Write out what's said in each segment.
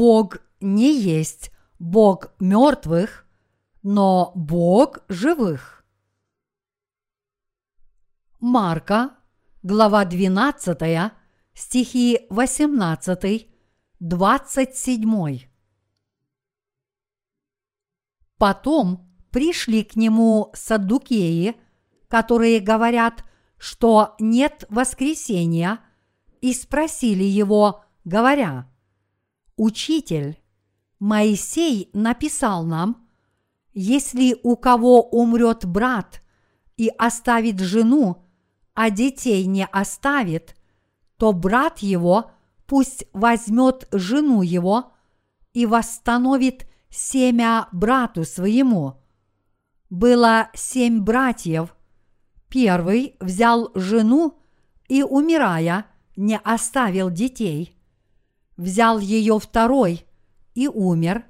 Бог не есть Бог мертвых, но Бог живых. Марка, глава 12, стихи 18, 27. Потом пришли к нему саддукеи, которые говорят, что нет воскресения, и спросили его, говоря, «Учитель, Моисей написал нам, если у кого умрет брат и оставит жену, а детей не оставит, то брат его пусть возьмет жену его и восстановит семя брату своему. Было семь братьев. Первый взял жену и, умирая, не оставил детей. Взял ее второй и умер,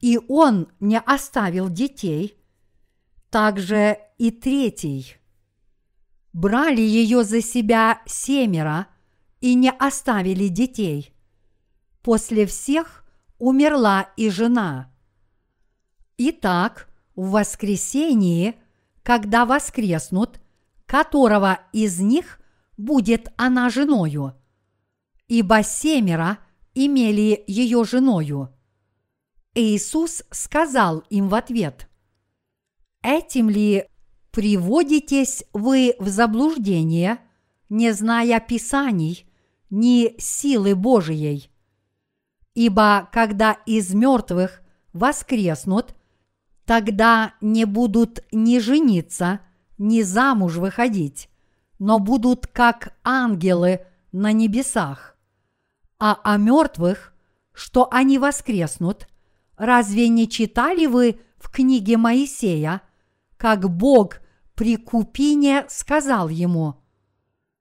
и он не оставил детей. Также и третий. Брали ее за себя семеро и не оставили детей. После всех умерла и жена. Итак, в воскресении, когда воскреснут, которого из них будет она женою? Ибо семеро имели ее женою. Иисус сказал им в ответ, «Этим ли приводитесь вы в заблуждение, не зная Писаний, ни силы Божией? Ибо когда из мертвых воскреснут, тогда не будут ни жениться, ни замуж выходить, но будут как ангелы на небесах. А о мертвых, что они воскреснут, разве не читали вы в книге Моисея, как Бог при Купине сказал ему,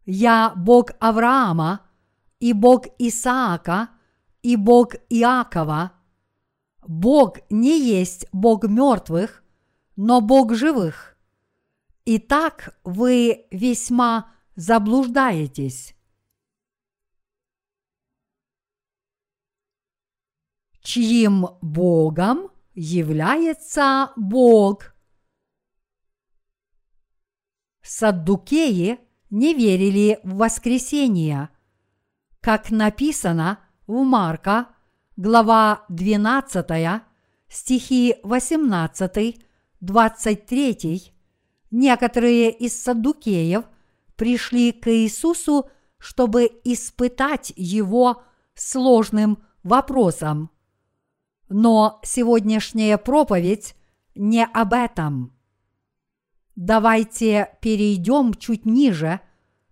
«Я Бог Авраама, и Бог Исаака, и Бог Иакова». Бог не есть Бог мертвых, но Бог живых. Итак, вы весьма заблуждаетесь. Чьим Богом является Бог? Саддукеи не верили в воскресение. Как написано в Марка – глава 12, стихи 18, 23, некоторые из саддукеев пришли к Иисусу, чтобы испытать его сложным вопросом. Но сегодняшняя проповедь не об этом. Давайте перейдем чуть ниже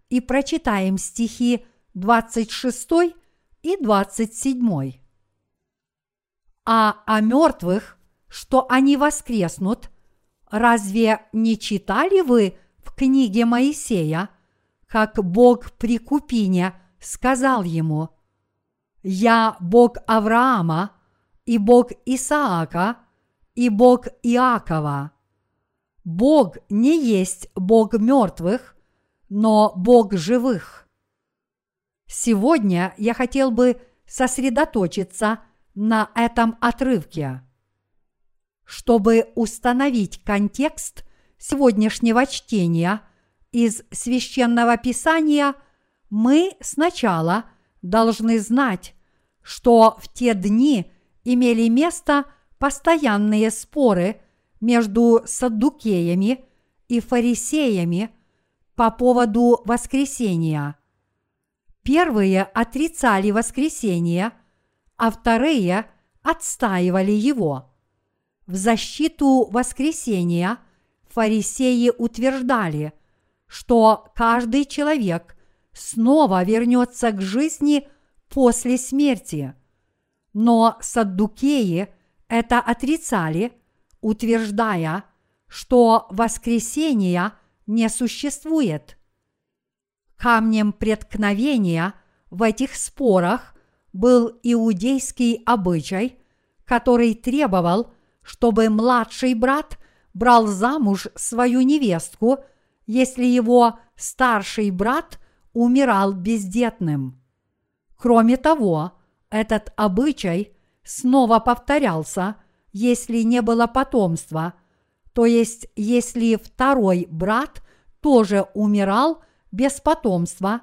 и прочитаем стихи 26 и 27 а о мертвых, что они воскреснут, разве не читали вы в книге Моисея, как Бог при Купине сказал ему, «Я Бог Авраама, и Бог Исаака, и Бог Иакова». Бог не есть Бог мертвых, но Бог живых. Сегодня я хотел бы сосредоточиться – на этом отрывке. Чтобы установить контекст сегодняшнего чтения из священного писания, мы сначала должны знать, что в те дни имели место постоянные споры между саддукеями и фарисеями по поводу воскресения. Первые отрицали воскресение – а вторые отстаивали его. В защиту воскресения фарисеи утверждали, что каждый человек снова вернется к жизни после смерти. Но саддукеи это отрицали, утверждая, что воскресения не существует. Камнем преткновения в этих спорах был иудейский обычай, который требовал, чтобы младший брат брал замуж свою невестку, если его старший брат умирал бездетным. Кроме того, этот обычай снова повторялся, если не было потомства, то есть если второй брат тоже умирал без потомства,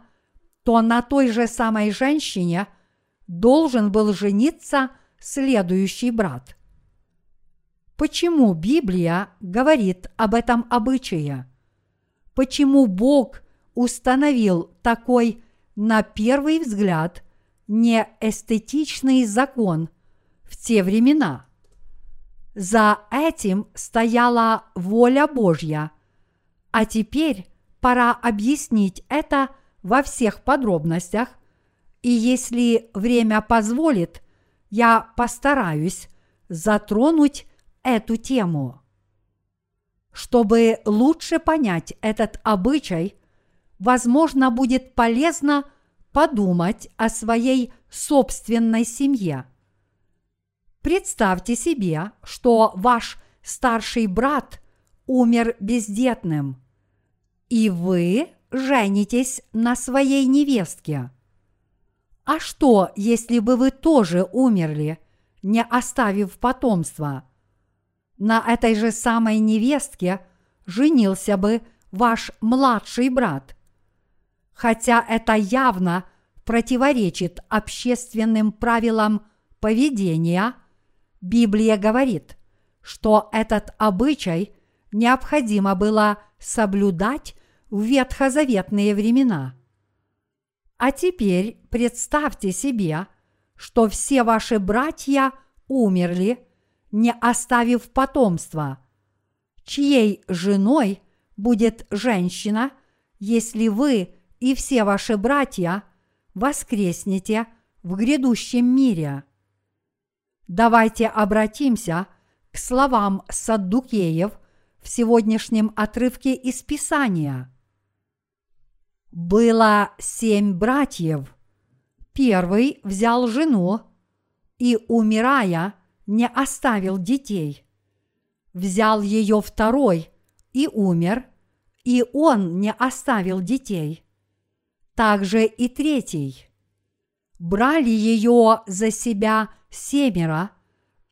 то на той же самой женщине должен был жениться следующий брат. Почему Библия говорит об этом обычае? Почему Бог установил такой, на первый взгляд, неэстетичный закон в те времена? За этим стояла воля Божья, а теперь пора объяснить это во всех подробностях, и если время позволит, я постараюсь затронуть эту тему. Чтобы лучше понять этот обычай, возможно, будет полезно подумать о своей собственной семье. Представьте себе, что ваш старший брат умер бездетным, и вы женитесь на своей невестке. А что, если бы вы тоже умерли, не оставив потомства? На этой же самой невестке женился бы ваш младший брат. Хотя это явно противоречит общественным правилам поведения, Библия говорит, что этот обычай необходимо было соблюдать в ветхозаветные времена. А теперь представьте себе, что все ваши братья умерли, не оставив потомства. Чьей женой будет женщина, если вы и все ваши братья воскреснете в грядущем мире? Давайте обратимся к словам Саддукеев в сегодняшнем отрывке из Писания – было семь братьев. Первый взял жену и, умирая, не оставил детей. Взял ее второй и умер, и он не оставил детей. Также и третий. Брали ее за себя семеро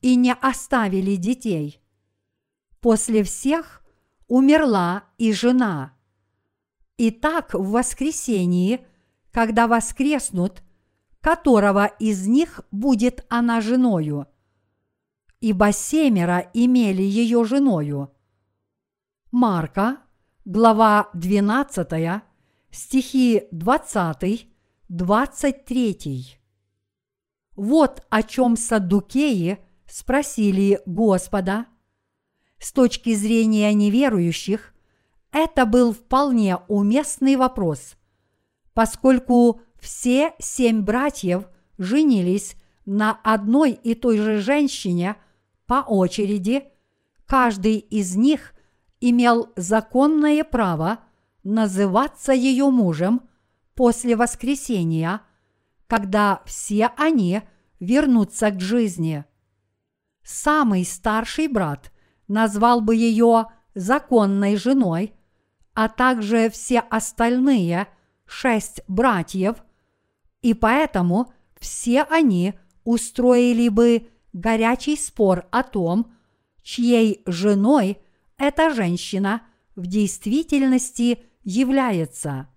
и не оставили детей. После всех умерла и жена – Итак, в воскресении, когда воскреснут, которого из них будет она женою? Ибо семеро имели ее женою. Марка, глава 12, стихи 20, 23. Вот о чем саддукеи спросили Господа. С точки зрения неверующих, это был вполне уместный вопрос, поскольку все семь братьев женились на одной и той же женщине по очереди, каждый из них имел законное право называться ее мужем после воскресения, когда все они вернутся к жизни. Самый старший брат назвал бы ее законной женой, а также все остальные шесть братьев, и поэтому все они устроили бы горячий спор о том, чьей женой эта женщина в действительности является.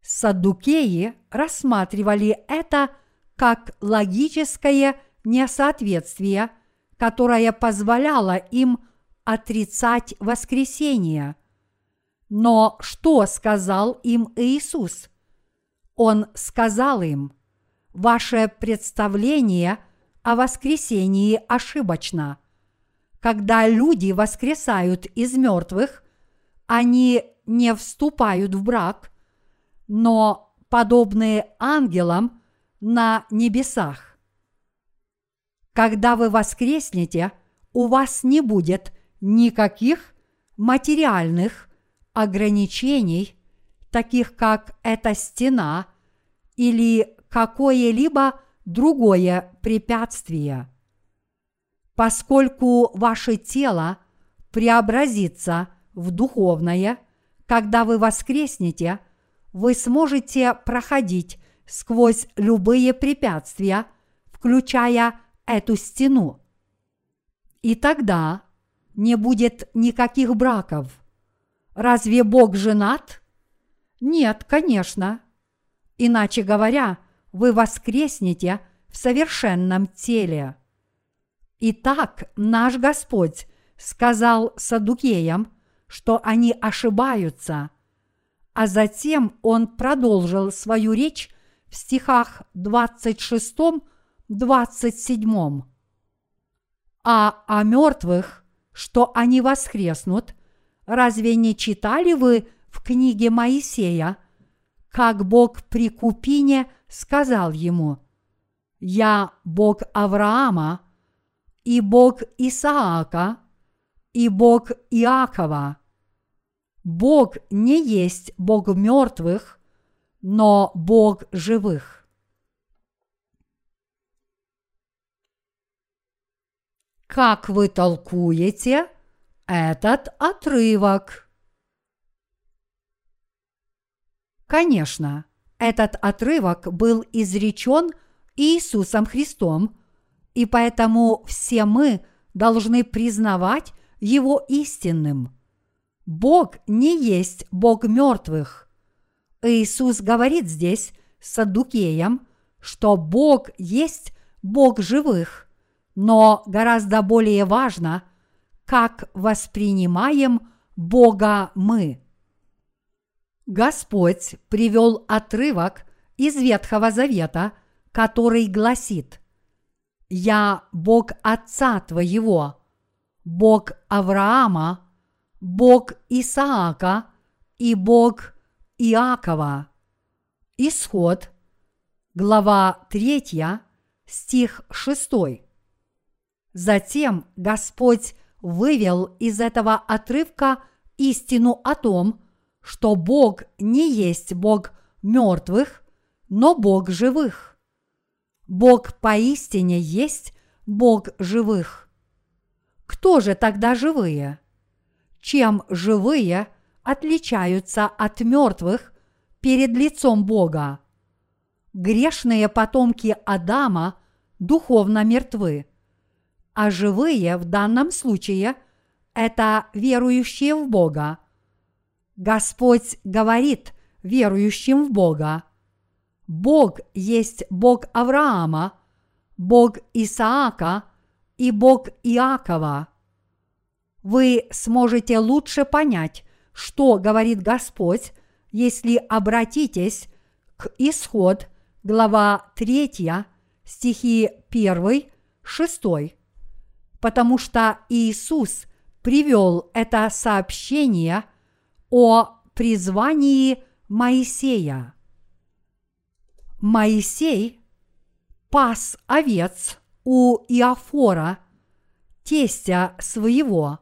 Саддукеи рассматривали это как логическое несоответствие, которое позволяло им отрицать воскресение – но что сказал им Иисус? Он сказал им, ваше представление о воскресении ошибочно. Когда люди воскресают из мертвых, они не вступают в брак, но подобные ангелам на небесах. Когда вы воскреснете, у вас не будет никаких материальных ограничений, таких как эта стена или какое-либо другое препятствие. Поскольку ваше тело преобразится в духовное, когда вы воскреснете, вы сможете проходить сквозь любые препятствия включая эту стену. И тогда не будет никаких браков. Разве Бог женат? Нет, конечно. Иначе говоря, вы воскреснете в совершенном теле. Итак, наш Господь сказал садукеям, что они ошибаются, а затем Он продолжил свою речь в стихах 26-27. А о мертвых, что они воскреснут, разве не читали вы в книге Моисея, как Бог при Купине сказал ему, «Я Бог Авраама, и Бог Исаака, и Бог Иакова». Бог не есть Бог мертвых, но Бог живых. Как вы толкуете этот отрывок? Конечно, этот отрывок был изречен Иисусом Христом, и поэтому все мы должны признавать его истинным. Бог не есть Бог мертвых. Иисус говорит здесь с Саддукеем, что Бог есть Бог живых, но гораздо более важно, как воспринимаем Бога мы. Господь привел отрывок из Ветхого Завета, который гласит «Я Бог Отца твоего, Бог Авраама, Бог Исаака и Бог Иакова». Исход, глава 3, стих 6. Затем Господь вывел из этого отрывка истину о том, что Бог не есть Бог мертвых, но Бог живых. Бог поистине есть Бог живых. Кто же тогда живые? Чем живые отличаются от мертвых перед лицом Бога? Грешные потомки Адама духовно мертвы, а живые в данном случае – это верующие в Бога – Господь говорит верующим в Бога. Бог есть Бог Авраама, Бог Исаака и Бог Иакова. Вы сможете лучше понять, что говорит Господь, если обратитесь к Исход, глава 3, стихи 1, 6, потому что Иисус привел это сообщение – о призвании Моисея. Моисей пас овец у Иофора, тестя своего,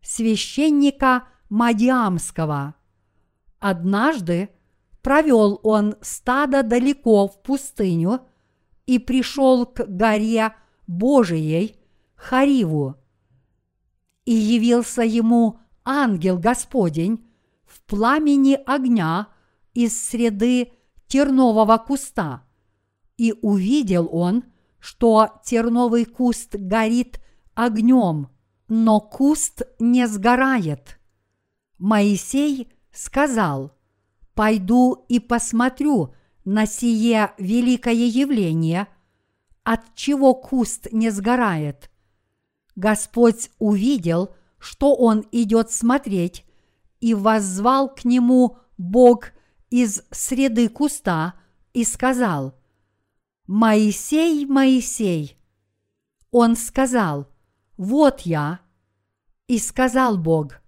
священника Мадиамского. Однажды провел он стадо далеко в пустыню и пришел к горе Божией, Хариву. И явился ему ангел Господень в пламени огня из среды тернового куста. И увидел он, что терновый куст горит огнем, но куст не сгорает. Моисей сказал, «Пойду и посмотрю на сие великое явление, от чего куст не сгорает». Господь увидел, что он идет смотреть, и воззвал к нему Бог из среды куста и сказал, «Моисей, Моисей!» Он сказал, «Вот я!» И сказал Бог,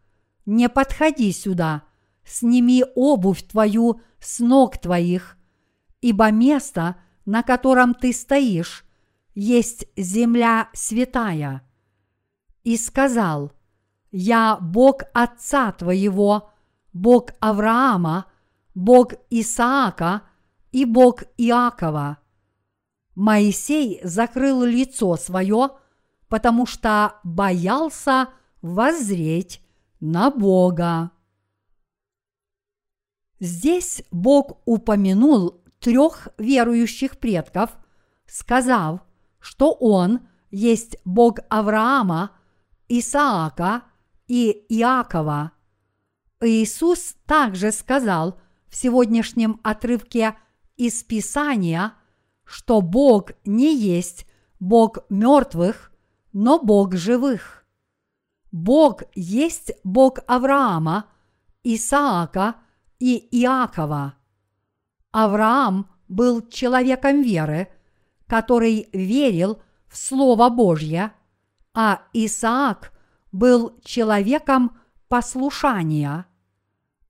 «Не подходи сюда, сними обувь твою с ног твоих, ибо место, на котором ты стоишь, есть земля святая». И сказал, я Бог Отца твоего, Бог Авраама, Бог Исаака и Бог Иакова. Моисей закрыл лицо свое, потому что боялся воззреть на Бога. Здесь Бог упомянул трех верующих предков, сказав, что Он есть Бог Авраама, Исаака и Иакова. Иисус также сказал в сегодняшнем отрывке из Писания, что Бог не есть Бог мертвых, но Бог живых. Бог есть Бог Авраама, Исаака и Иакова. Авраам был человеком веры, который верил в Слово Божье, а Исаак был человеком послушания.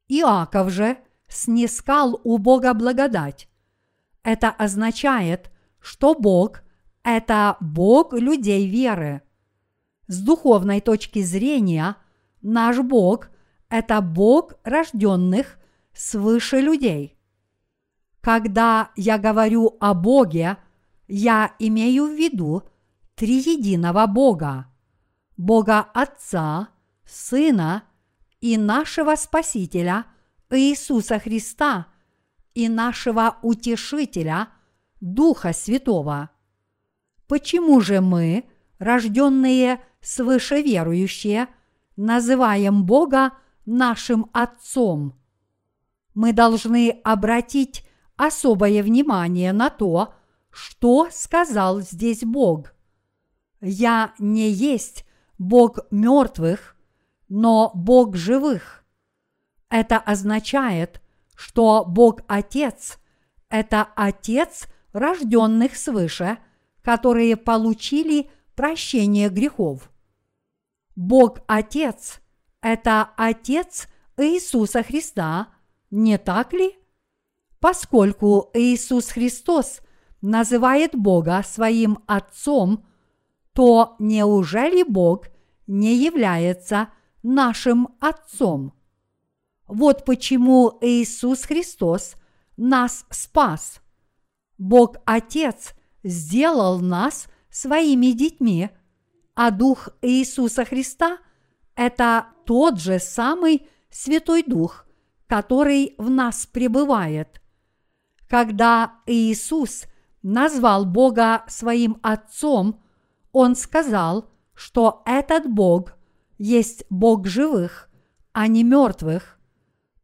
Иаков же снискал у Бога благодать. Это означает, что Бог – это Бог людей веры. С духовной точки зрения наш Бог – это Бог рожденных свыше людей. Когда я говорю о Боге, я имею в виду триединого Бога – Бога Отца, Сына и нашего Спасителя Иисуса Христа и нашего Утешителя Духа Святого. Почему же мы, рожденные свыше верующие, называем Бога нашим Отцом? Мы должны обратить особое внимание на то, что сказал здесь Бог. Я не есть Бог мертвых, но Бог живых. Это означает, что Бог Отец – это Отец рожденных свыше, которые получили прощение грехов. Бог Отец – это Отец Иисуса Христа, не так ли? Поскольку Иисус Христос называет Бога своим Отцом, то неужели Бог не является нашим Отцом? Вот почему Иисус Христос нас спас. Бог Отец сделал нас своими детьми, а Дух Иисуса Христа – это тот же самый Святой Дух, который в нас пребывает. Когда Иисус назвал Бога своим Отцом, Он сказал, что этот Бог есть Бог живых, а не мертвых.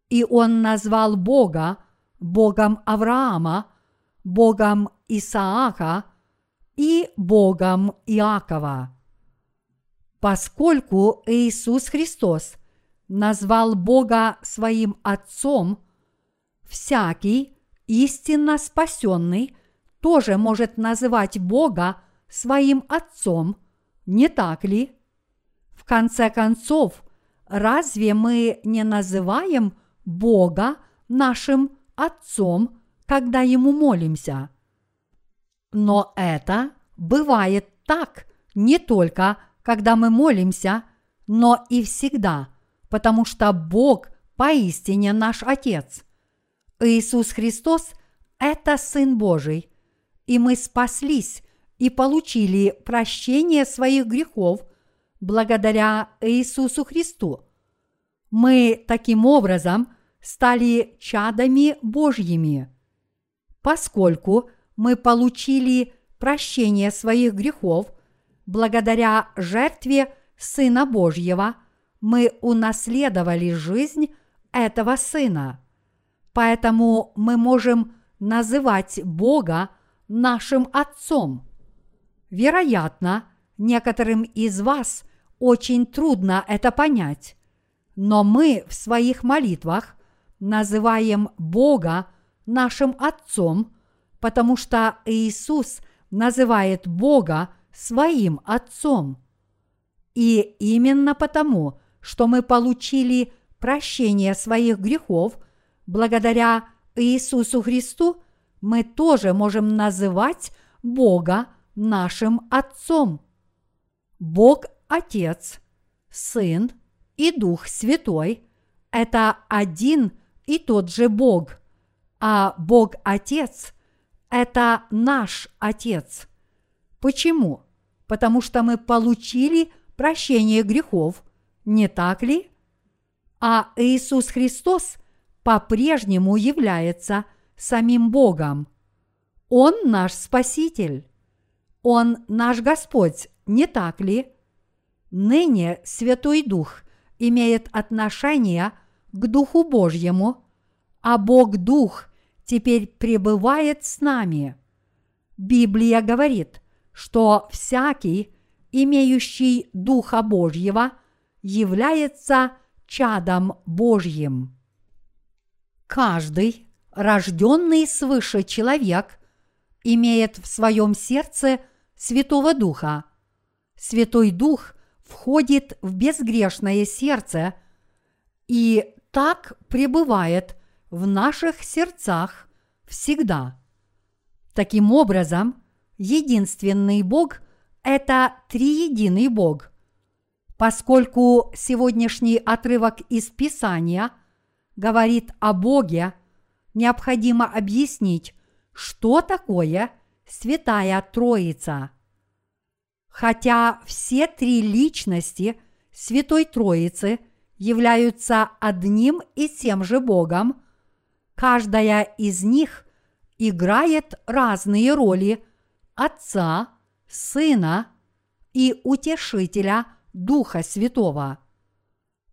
И Он назвал Бога Богом Авраама, Богом Исаака и Богом Иакова. Поскольку Иисус Христос назвал Бога своим Отцом, всякий, истинно спасенный тоже может называть Бога своим Отцом, не так ли? В конце концов, разве мы не называем Бога нашим Отцом, когда Ему молимся? Но это бывает так не только, когда мы молимся, но и всегда, потому что Бог поистине наш Отец. Иисус Христос – это Сын Божий, и мы спаслись и получили прощение своих грехов благодаря Иисусу Христу. Мы таким образом стали чадами Божьими. Поскольку мы получили прощение своих грехов благодаря жертве Сына Божьего, мы унаследовали жизнь этого Сына – Поэтому мы можем называть Бога нашим Отцом. Вероятно, некоторым из вас очень трудно это понять, но мы в своих молитвах называем Бога нашим Отцом, потому что Иисус называет Бога своим Отцом. И именно потому, что мы получили прощение своих грехов – благодаря Иисусу Христу мы тоже можем называть Бога нашим Отцом. Бог Отец, Сын и Дух Святой – это один и тот же Бог, а Бог Отец – это наш Отец. Почему? Потому что мы получили прощение грехов, не так ли? А Иисус Христос – по-прежнему является самим Богом. Он наш Спаситель. Он наш Господь, не так ли? Ныне Святой Дух имеет отношение к Духу Божьему, а Бог Дух теперь пребывает с нами. Библия говорит, что всякий, имеющий Духа Божьего, является чадом Божьим. Каждый, рожденный свыше человек, имеет в своем сердце Святого Духа. Святой Дух входит в безгрешное сердце и так пребывает в наших сердцах всегда. Таким образом, единственный Бог – это триединый Бог. Поскольку сегодняшний отрывок из Писания говорит о Боге, необходимо объяснить, что такое Святая Троица. Хотя все три личности Святой Троицы являются одним и тем же Богом, каждая из них играет разные роли Отца, Сына и Утешителя Духа Святого.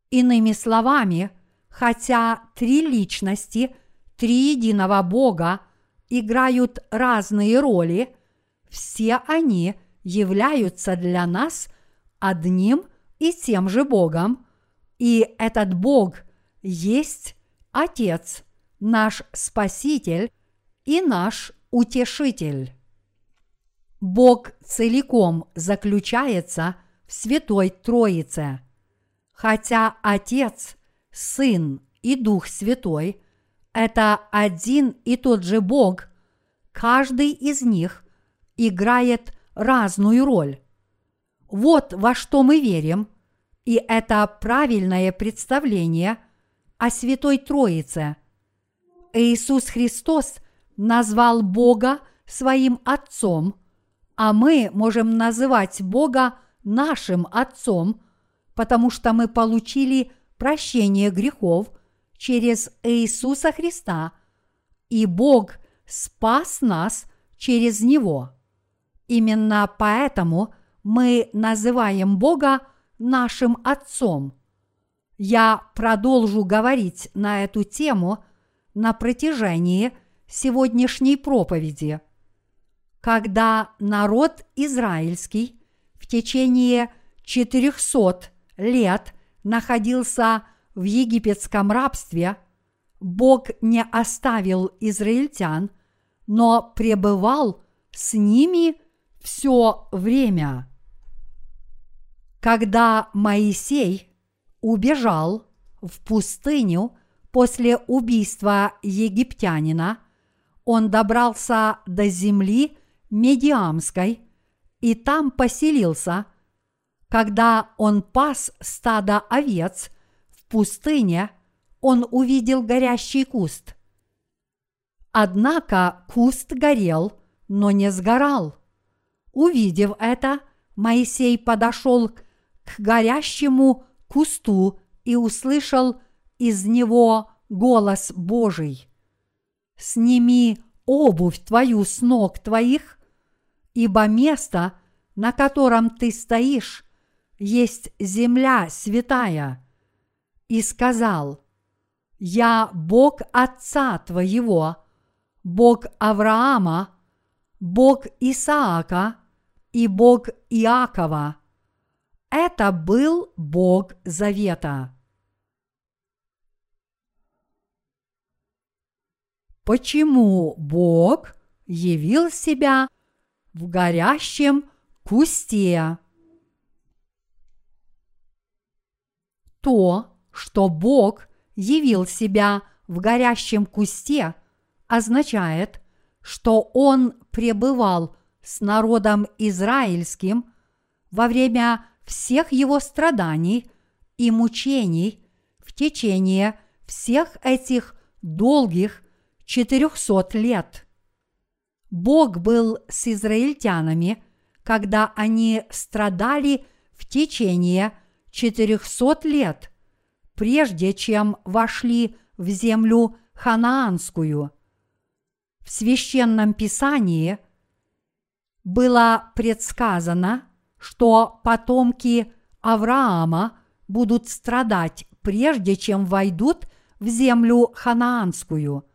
Иными словами, хотя три личности триединого Бога играют разные роли, все они являются для нас одним и тем же Богом, и этот Бог есть Отец, наш Спаситель и наш Утешитель. Бог целиком заключается в Святой Троице. Хотя Отец, Сын и Дух Святой – это один и тот же Бог, каждый из них играет разную роль. Вот во что мы верим, и это правильное представление о Святой Троице. Иисус Христос назвал Бога своим Отцом, а мы можем называть Бога нашим Отцом, потому что мы получили прощение грехов через Иисуса Христа, и Бог спас нас через Него. Именно поэтому мы называем Бога нашим Отцом. Я продолжу говорить на эту тему на протяжении сегодняшней проповеди. Когда народ израильский в течение 400 лет находился в египетском рабстве, Бог не оставил израильтян, но пребывал с ними все время. Когда Моисей убежал в пустыню после убийства египтянина, он добрался до земли Медиамской и там поселился. Когда он пас стадо овец в пустыне, он увидел горящий куст. Однако куст горел, но не сгорал. Увидев это, Моисей подошел к горящему кусту и услышал из него голос Божий. «Сними обувь твою с ног твоих, ибо место, на котором ты стоишь, есть земля святая». И сказал, «Я Бог Отца твоего, Бог Авраама, Бог Исаака и Бог Иакова. Это был Бог Завета. Почему Бог явил себя в горящем кусте? То, что Бог явил себя в горящем кусте, означает, что Он пребывал с народом израильским во время всех его страданий и мучений в течение всех этих долгих четырехсот лет. Бог был с израильтянами, когда они страдали в течение четырехсот лет, прежде чем вошли в землю ханаанскую. В священном писании было предсказано, что потомки Авраама будут страдать, прежде чем войдут в землю ханаанскую.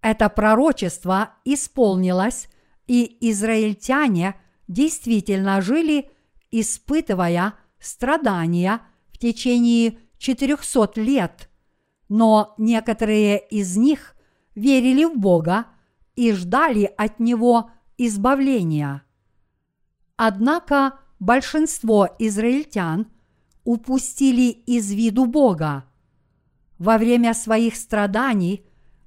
Это пророчество исполнилось, и израильтяне действительно жили, испытывая страдания в течение 400 лет, но некоторые из них верили в Бога и ждали от Него избавления. Однако большинство израильтян упустили из виду Бога. Во время своих страданий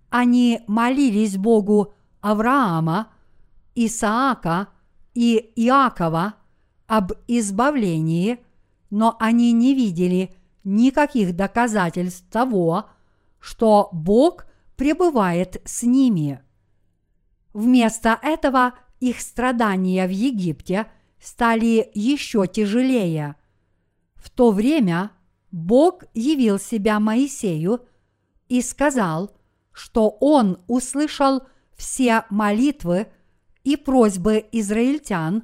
они молились Богу Авраама, Исаака и Иакова об избавлении, но они не видели никаких доказательств того, что Бог пребывает с ними. Вместо этого их страдания в Египте стали еще тяжелее. В то время Бог явил себя Моисею и сказал, что он услышал все молитвы и просьбы израильтян,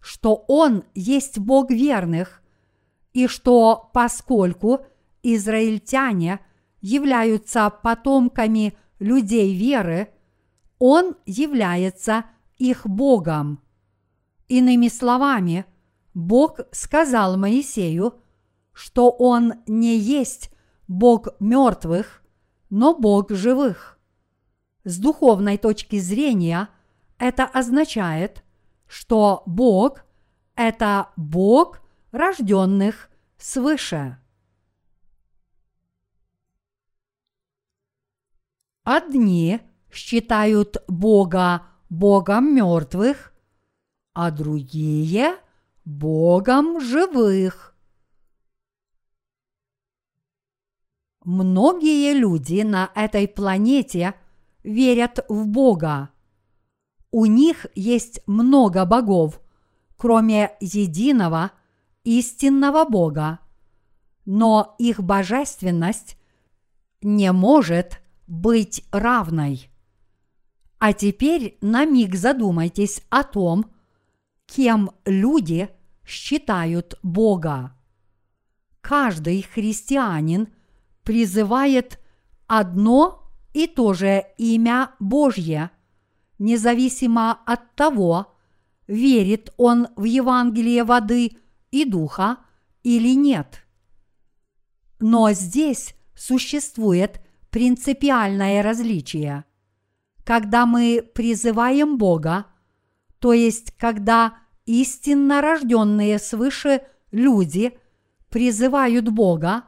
что он есть Бог верных, и что поскольку израильтяне являются потомками людей веры, он является их Богом. Иными словами, Бог сказал Моисею, что он не есть Бог мертвых, но Бог живых. С духовной точки зрения это означает, что Бог – это Бог рожденных свыше. Одни считают Бога Богом мертвых, а другие – Богом живых. Многие люди на этой планете верят в Бога. У них есть много богов, кроме единого истинного Бога, но их божественность не может быть равной. А теперь на миг задумайтесь о том, кем люди считают Бога. Каждый христианин призывает одно и то же имя Божье, независимо от того, верит он в Евангелие воды и духа или нет. Но здесь существует принципиальное различие. Когда мы призываем Бога, то есть когда истинно рожденные свыше люди призывают Бога,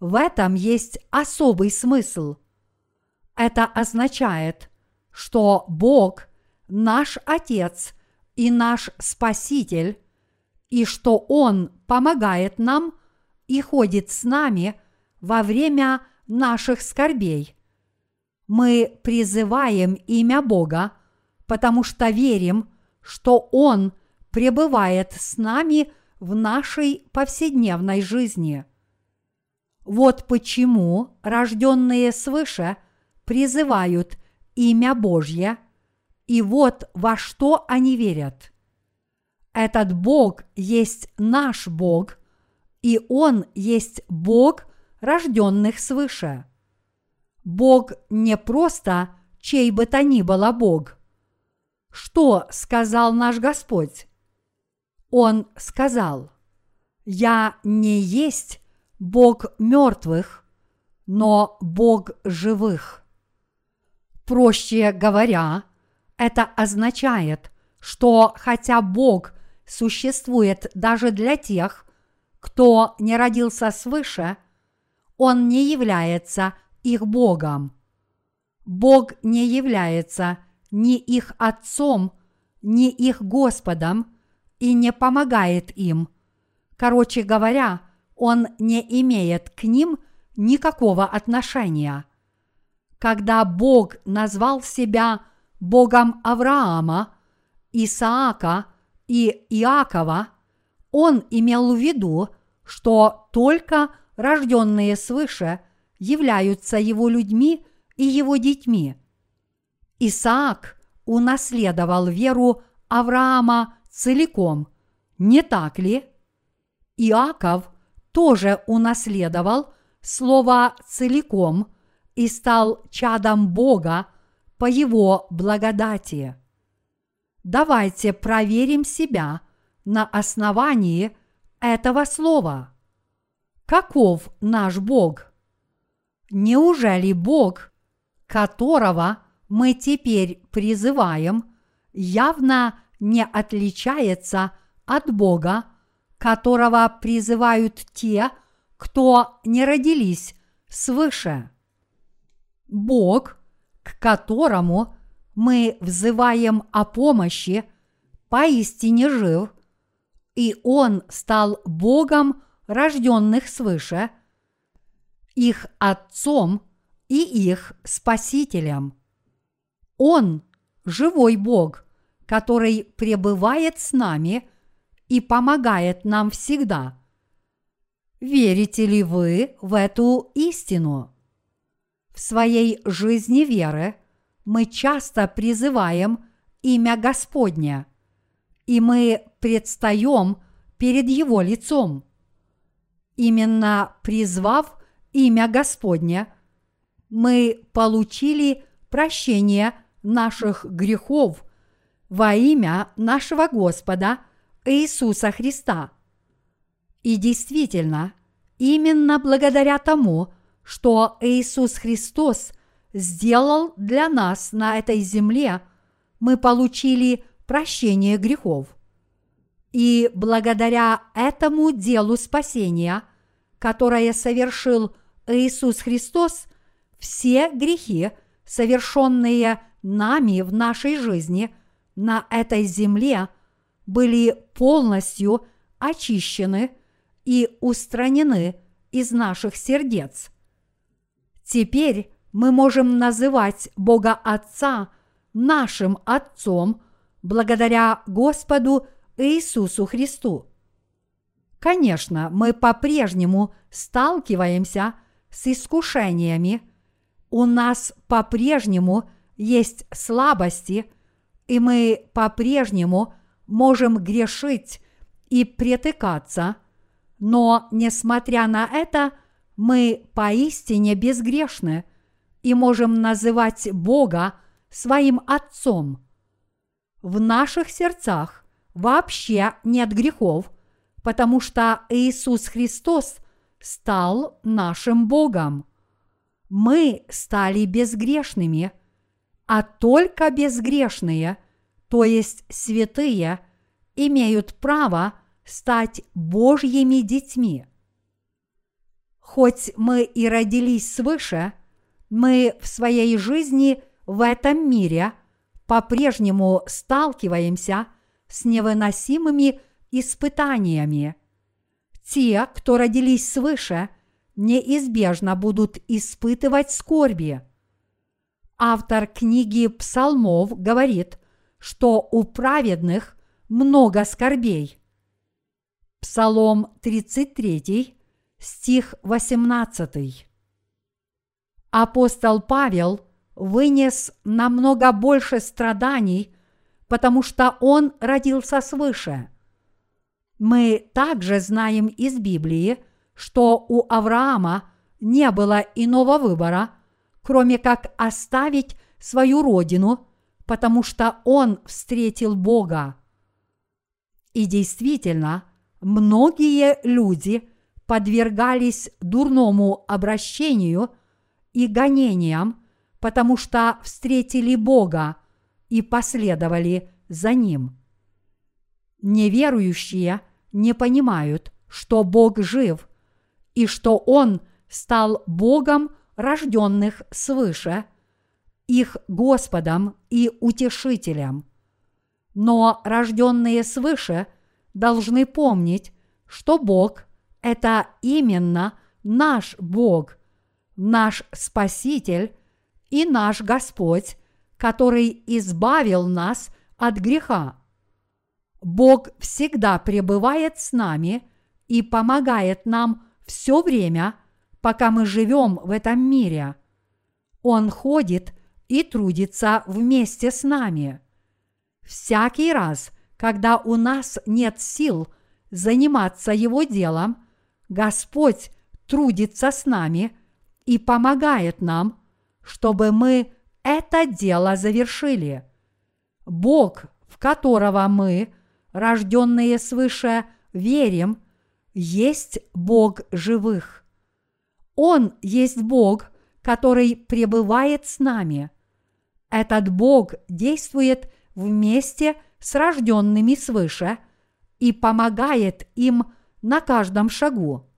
в этом есть особый смысл. Это означает, что Бог – наш Отец и наш Спаситель, и что Он помогает нам и ходит с нами во время наших скорбей. Мы призываем имя Бога, потому что верим – что Он пребывает с нами в нашей повседневной жизни. Вот почему рожденные свыше призывают имя Божье, и вот во что они верят. Этот Бог есть наш Бог, и Он есть Бог рожденных свыше. Бог не просто чей бы то ни было Бог – что сказал наш Господь? Он сказал, «Я не есть Бог мертвых, но Бог живых». Проще говоря, это означает, что хотя Бог существует даже для тех, кто не родился свыше, Он не является их Богом. Бог не является ни их отцом, ни их Господом и не помогает им. Короче говоря, он не имеет к ним никакого отношения. Когда Бог назвал себя Богом Авраама, Исаака и Иакова, он имел в виду, что только рожденные свыше являются его людьми и его детьми – Исаак унаследовал веру Авраама целиком, не так ли? Иаков тоже унаследовал слово целиком и стал чадом Бога по его благодати. Давайте проверим себя на основании этого слова. Каков наш Бог? Неужели Бог, которого мы теперь призываем, явно не отличается от Бога, которого призывают те, кто не родились свыше. Бог, к которому мы взываем о помощи, поистине жив, и Он стал Богом рожденных свыше, их Отцом и их Спасителем. Он – живой Бог, который пребывает с нами и помогает нам всегда. Верите ли вы в эту истину? В своей жизни веры мы часто призываем имя Господня, и мы предстаем перед Его лицом. Именно призвав имя Господня, мы получили прощение наших грехов во имя нашего Господа Иисуса Христа. И действительно, именно благодаря тому, что Иисус Христос сделал для нас на этой земле, мы получили прощение грехов. И благодаря этому делу спасения, которое совершил Иисус Христос, все грехи, совершенные нами в нашей жизни на этой земле, были полностью очищены и устранены из наших сердец. Теперь мы можем называть Бога Отца нашим Отцом благодаря Господу Иисусу Христу. Конечно, мы по-прежнему сталкиваемся с искушениями, у нас по-прежнему есть слабости, и мы по-прежнему можем грешить и притыкаться, но, несмотря на это, мы поистине безгрешны и можем называть Бога своим Отцом. В наших сердцах вообще нет грехов, потому что Иисус Христос стал нашим Богом. Мы стали безгрешными, а только безгрешные, то есть святые, имеют право стать Божьими детьми. Хоть мы и родились свыше, мы в своей жизни в этом мире по-прежнему сталкиваемся с невыносимыми испытаниями. Те, кто родились свыше, неизбежно будут испытывать скорби. Автор книги Псалмов говорит, что у праведных много скорбей. Псалом 33, стих 18. Апостол Павел вынес намного больше страданий, потому что он родился свыше. Мы также знаем из Библии, что у Авраама не было иного выбора, кроме как оставить свою родину, потому что он встретил Бога. И действительно, многие люди подвергались дурному обращению и гонениям, потому что встретили Бога и последовали за Ним. Неверующие не понимают, что Бог жив и что Он стал Богом рожденных свыше, их Господом и Утешителем. Но рожденные свыше должны помнить, что Бог – это именно наш Бог, наш Спаситель и наш Господь, который избавил нас от греха. Бог всегда пребывает с нами и помогает нам все время, пока мы живем в этом мире. Он ходит и трудится вместе с нами. Всякий раз, когда у нас нет сил заниматься Его делом, Господь трудится с нами и помогает нам, чтобы мы это дело завершили. Бог, в которого мы, рожденные свыше, верим, есть Бог живых. Он есть Бог, который пребывает с нами. Этот Бог действует вместе с рожденными свыше и помогает им на каждом шагу.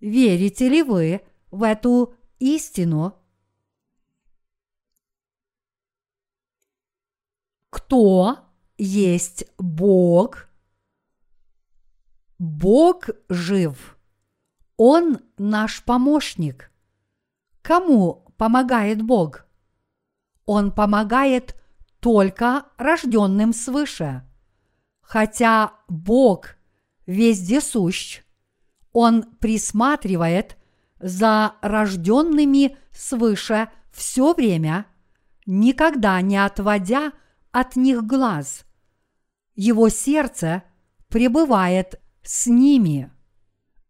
Верите ли вы в эту истину? Кто есть Бог? Бог жив. Он наш помощник. Кому помогает Бог? Он помогает только рожденным свыше. Хотя Бог вездесущ, Он присматривает за рожденными свыше все время, никогда не отводя от них глаз. Его сердце пребывает с ними,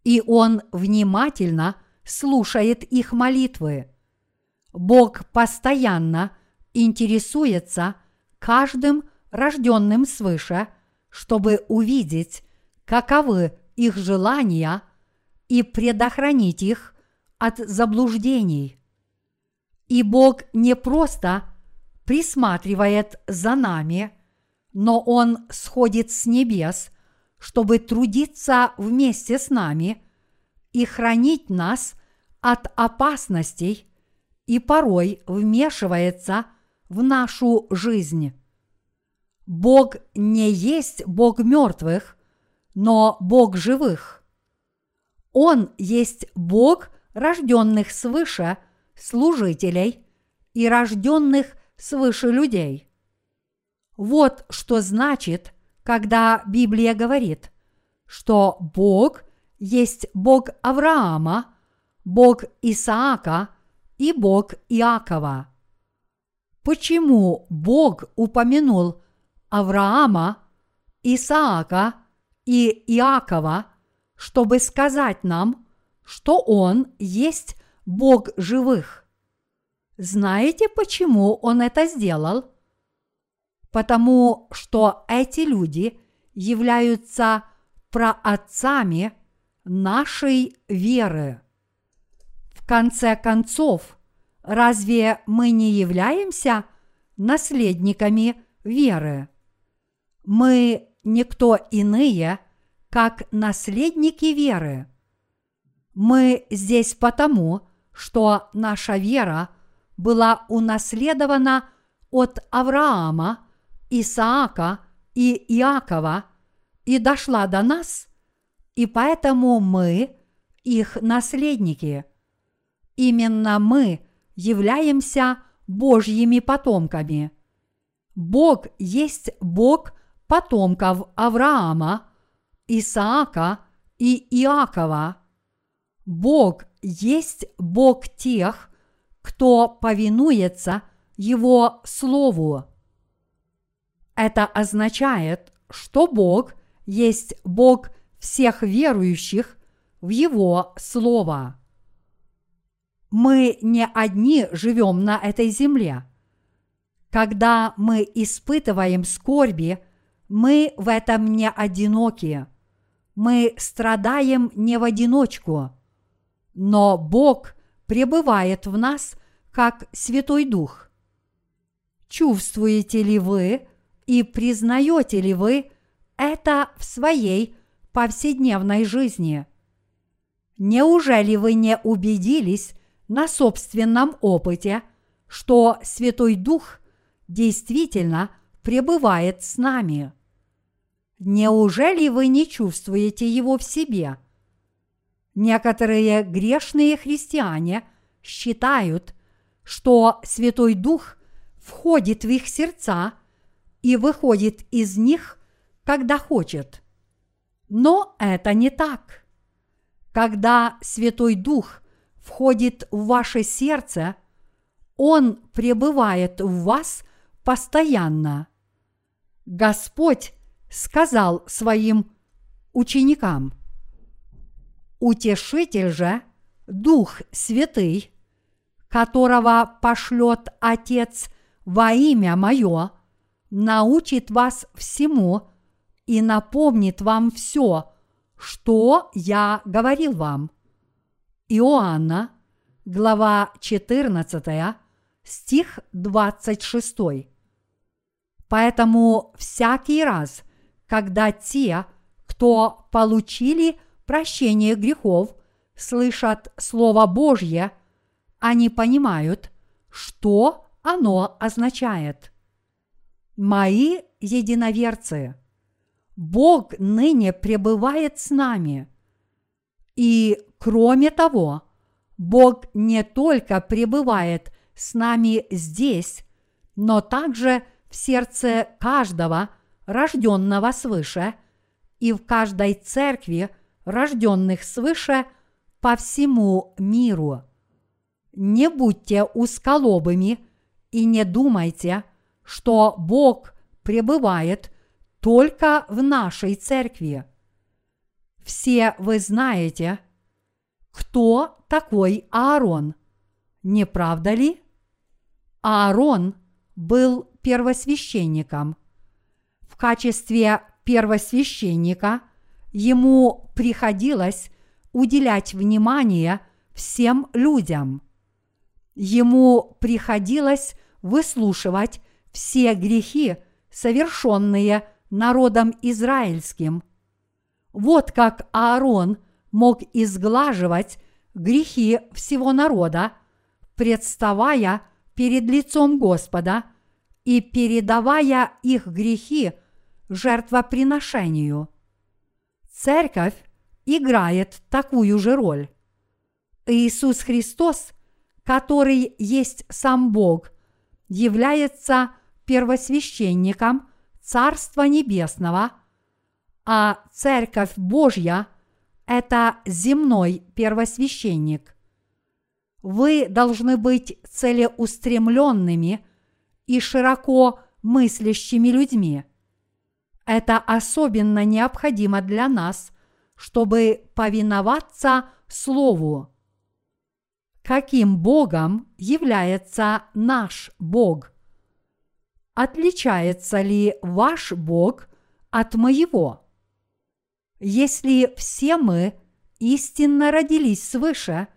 и он внимательно слушает их молитвы. Бог постоянно интересуется каждым рожденным свыше, чтобы увидеть, каковы их желания и предохранить их от заблуждений. И Бог не просто присматривает за нами, но Он сходит с небес, чтобы трудиться вместе с нами и хранить нас от опасностей и порой вмешивается в нашу жизнь. Бог не есть Бог мертвых, но Бог живых. Он есть Бог рожденных свыше служителей и рожденных свыше людей. Вот что значит, когда Библия говорит, что Бог есть Бог Авраама, Бог Исаака и Бог Иакова. Почему Бог упомянул Авраама, Исаака и Иакова, чтобы сказать нам, что Он есть Бог живых? Знаете, почему он это сделал? Потому что эти люди являются праотцами нашей веры. В конце концов, разве мы не являемся наследниками веры? Мы никто иные, как наследники веры. Мы здесь потому, что наша вера – была унаследована от Авраама, Исаака и Иакова и дошла до нас, и поэтому мы их наследники. Именно мы являемся Божьими потомками. Бог есть Бог потомков Авраама, Исаака и Иакова. Бог есть Бог тех, кто повинуется Его Слову. Это означает, что Бог есть Бог всех верующих в Его Слово. Мы не одни живем на этой земле. Когда мы испытываем скорби, мы в этом не одиноки. Мы страдаем не в одиночку. Но Бог – пребывает в нас как Святой Дух. Чувствуете ли вы и признаете ли вы это в своей повседневной жизни? Неужели вы не убедились на собственном опыте, что Святой Дух действительно пребывает с нами? Неужели вы не чувствуете его в себе – Некоторые грешные христиане считают, что Святой Дух входит в их сердца и выходит из них, когда хочет. Но это не так. Когда Святой Дух входит в ваше сердце, Он пребывает в вас постоянно. Господь сказал своим ученикам, Утешитель же, Дух Святый, которого пошлет Отец во имя Мое, научит вас всему и напомнит вам все, что я говорил вам. Иоанна, глава 14, стих 26. Поэтому всякий раз, когда те, кто получили прощение грехов, слышат Слово Божье, они понимают, что оно означает. Мои единоверцы, Бог ныне пребывает с нами. И кроме того, Бог не только пребывает с нами здесь, но также в сердце каждого, рожденного свыше, и в каждой церкви, рожденных свыше по всему миру. Не будьте усколобыми и не думайте, что Бог пребывает только в нашей церкви. Все вы знаете, кто такой Аарон, не правда ли? Аарон был первосвященником. В качестве первосвященника ему приходилось уделять внимание всем людям. Ему приходилось выслушивать все грехи, совершенные народом израильским. Вот как Аарон мог изглаживать грехи всего народа, представая перед лицом Господа и передавая их грехи жертвоприношению. Церковь играет такую же роль. Иисус Христос, который есть сам Бог, является первосвященником Царства Небесного, а Церковь Божья – это земной первосвященник. Вы должны быть целеустремленными и широко мыслящими людьми. Это особенно необходимо для нас, чтобы повиноваться Слову. Каким Богом является наш Бог? Отличается ли ваш Бог от моего? Если все мы истинно родились свыше –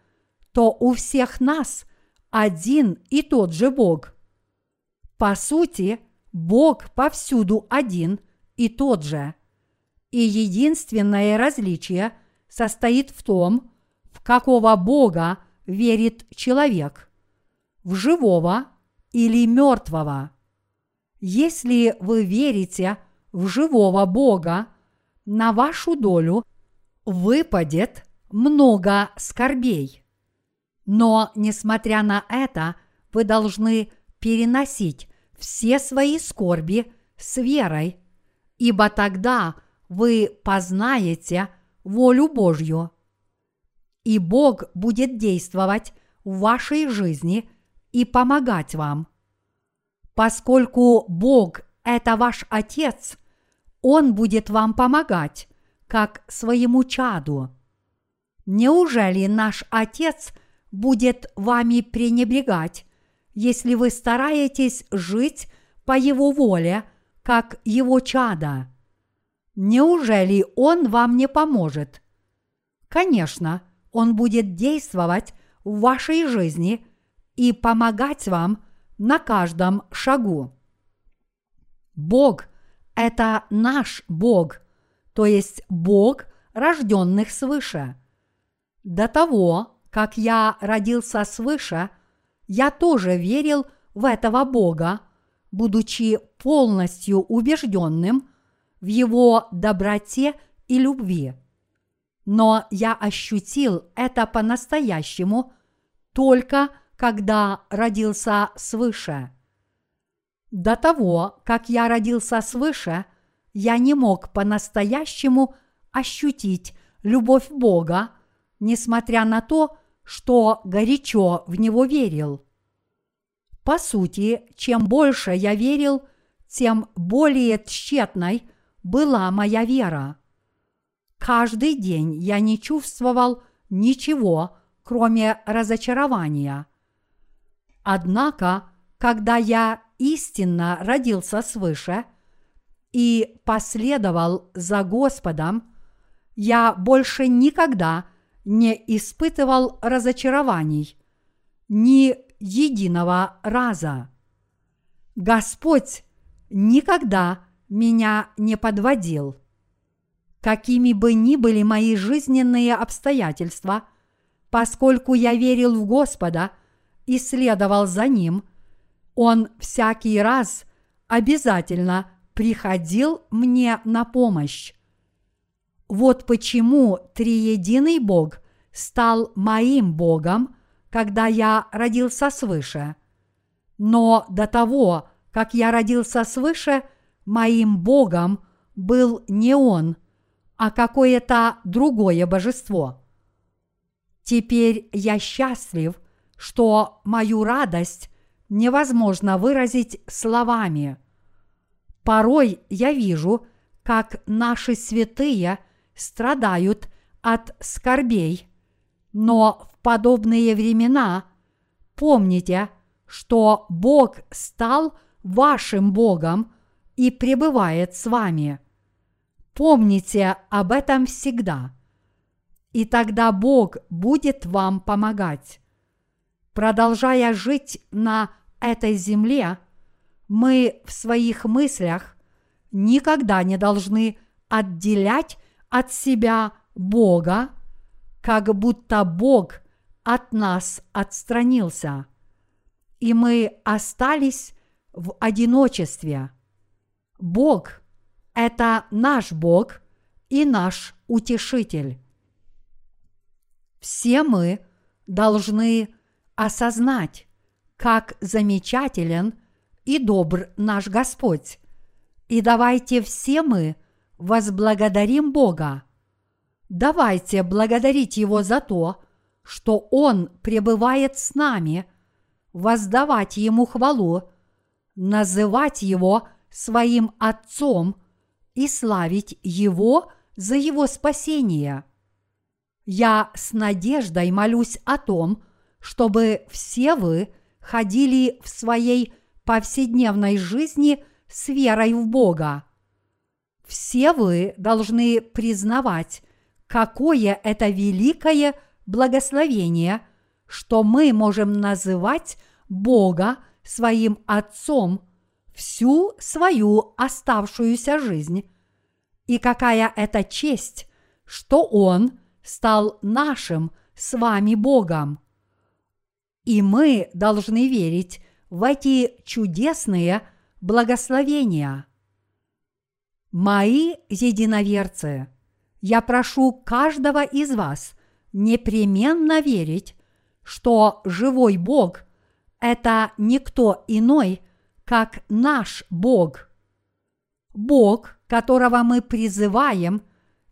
то у всех нас один и тот же Бог. По сути, Бог повсюду один и тот же. И единственное различие состоит в том, в какого Бога верит человек – в живого или мертвого. Если вы верите в живого Бога, на вашу долю выпадет много скорбей. Но, несмотря на это, вы должны переносить все свои скорби с верой, ибо тогда вы познаете волю Божью. И Бог будет действовать в вашей жизни и помогать вам. Поскольку Бог – это ваш Отец, Он будет вам помогать, как своему чаду. Неужели наш Отец – будет вами пренебрегать, если вы стараетесь жить по Его воле, как Его чада. Неужели Он вам не поможет? Конечно, Он будет действовать в вашей жизни и помогать вам на каждом шагу. Бог – это наш Бог, то есть Бог рожденных свыше. До того, как я родился свыше, я тоже верил в этого Бога, будучи полностью убежденным в Его доброте и любви. Но я ощутил это по-настоящему только когда родился свыше. До того, как я родился свыше, я не мог по-настоящему ощутить любовь Бога, несмотря на то, что горячо в него верил. По сути, чем больше я верил, тем более тщетной была моя вера. Каждый день я не чувствовал ничего, кроме разочарования. Однако, когда я истинно родился свыше и последовал за Господом, я больше никогда не испытывал разочарований, ни единого раза. Господь никогда меня не подводил. Какими бы ни были мои жизненные обстоятельства, поскольку я верил в Господа и следовал за Ним, Он всякий раз обязательно приходил мне на помощь. Вот почему триединый Бог стал моим Богом, когда я родился свыше. Но до того, как я родился свыше, моим Богом был не Он, а какое-то другое божество. Теперь я счастлив, что мою радость невозможно выразить словами. Порой я вижу, как наши святые страдают от скорбей, но в подобные времена помните, что Бог стал вашим Богом и пребывает с вами. Помните об этом всегда. И тогда Бог будет вам помогать. Продолжая жить на этой земле, мы в своих мыслях никогда не должны отделять от себя Бога, как будто Бог от нас отстранился, и мы остались в одиночестве. Бог – это наш Бог и наш утешитель. Все мы должны осознать, как замечателен и добр наш Господь. И давайте все мы возблагодарим Бога. Давайте благодарить Его за то, что Он пребывает с нами, воздавать Ему хвалу, называть Его своим Отцом и славить Его за Его спасение. Я с надеждой молюсь о том, чтобы все вы ходили в своей повседневной жизни с верой в Бога. Все вы должны признавать, какое это великое благословение, что мы можем называть Бога своим Отцом всю свою оставшуюся жизнь, и какая это честь, что Он стал нашим с вами Богом. И мы должны верить в эти чудесные благословения. Мои единоверцы, я прошу каждого из вас непременно верить, что живой Бог – это никто иной, как наш Бог. Бог, которого мы призываем,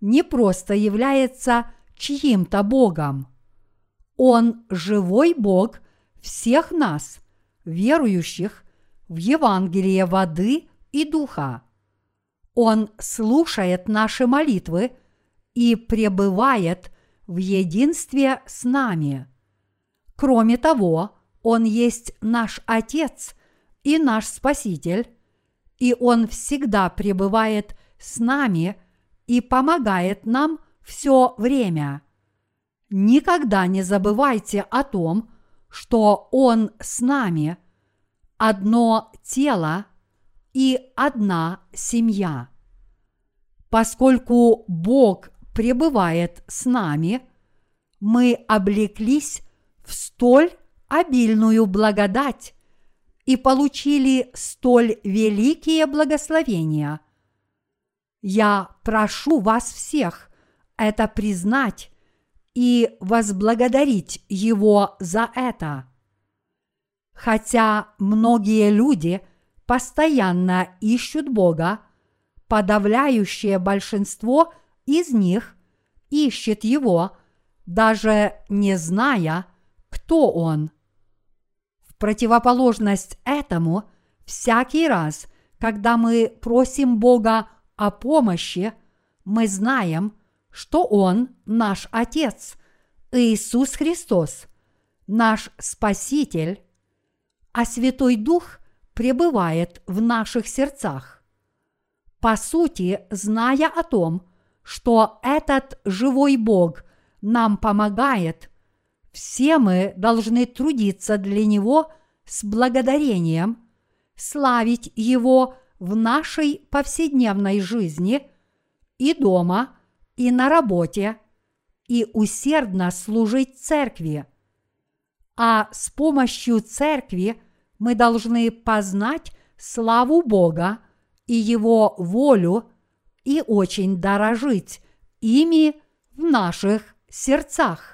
не просто является чьим-то Богом. Он живой Бог всех нас, верующих в Евангелие воды и духа. Он слушает наши молитвы и пребывает в единстве с нами. Кроме того, Он есть наш Отец и наш Спаситель, и Он всегда пребывает с нами и помогает нам все время. Никогда не забывайте о том, что Он с нами, одно тело и одна семья. Поскольку Бог пребывает с нами, мы облеклись в столь обильную благодать и получили столь великие благословения. Я прошу вас всех это признать и возблагодарить Его за это. Хотя многие люди постоянно ищут Бога, подавляющее большинство из них ищет Его, даже не зная, кто Он. В противоположность этому, всякий раз, когда мы просим Бога о помощи, мы знаем, что Он наш Отец, Иисус Христос, наш Спаситель, а Святой Дух пребывает в наших сердцах. По сути, зная о том, что этот живой Бог нам помогает, все мы должны трудиться для Него с благодарением, славить Его в нашей повседневной жизни и дома, и на работе, и усердно служить церкви. А с помощью церкви мы должны познать славу Бога и Его волю и очень дорожить ими в наших сердцах.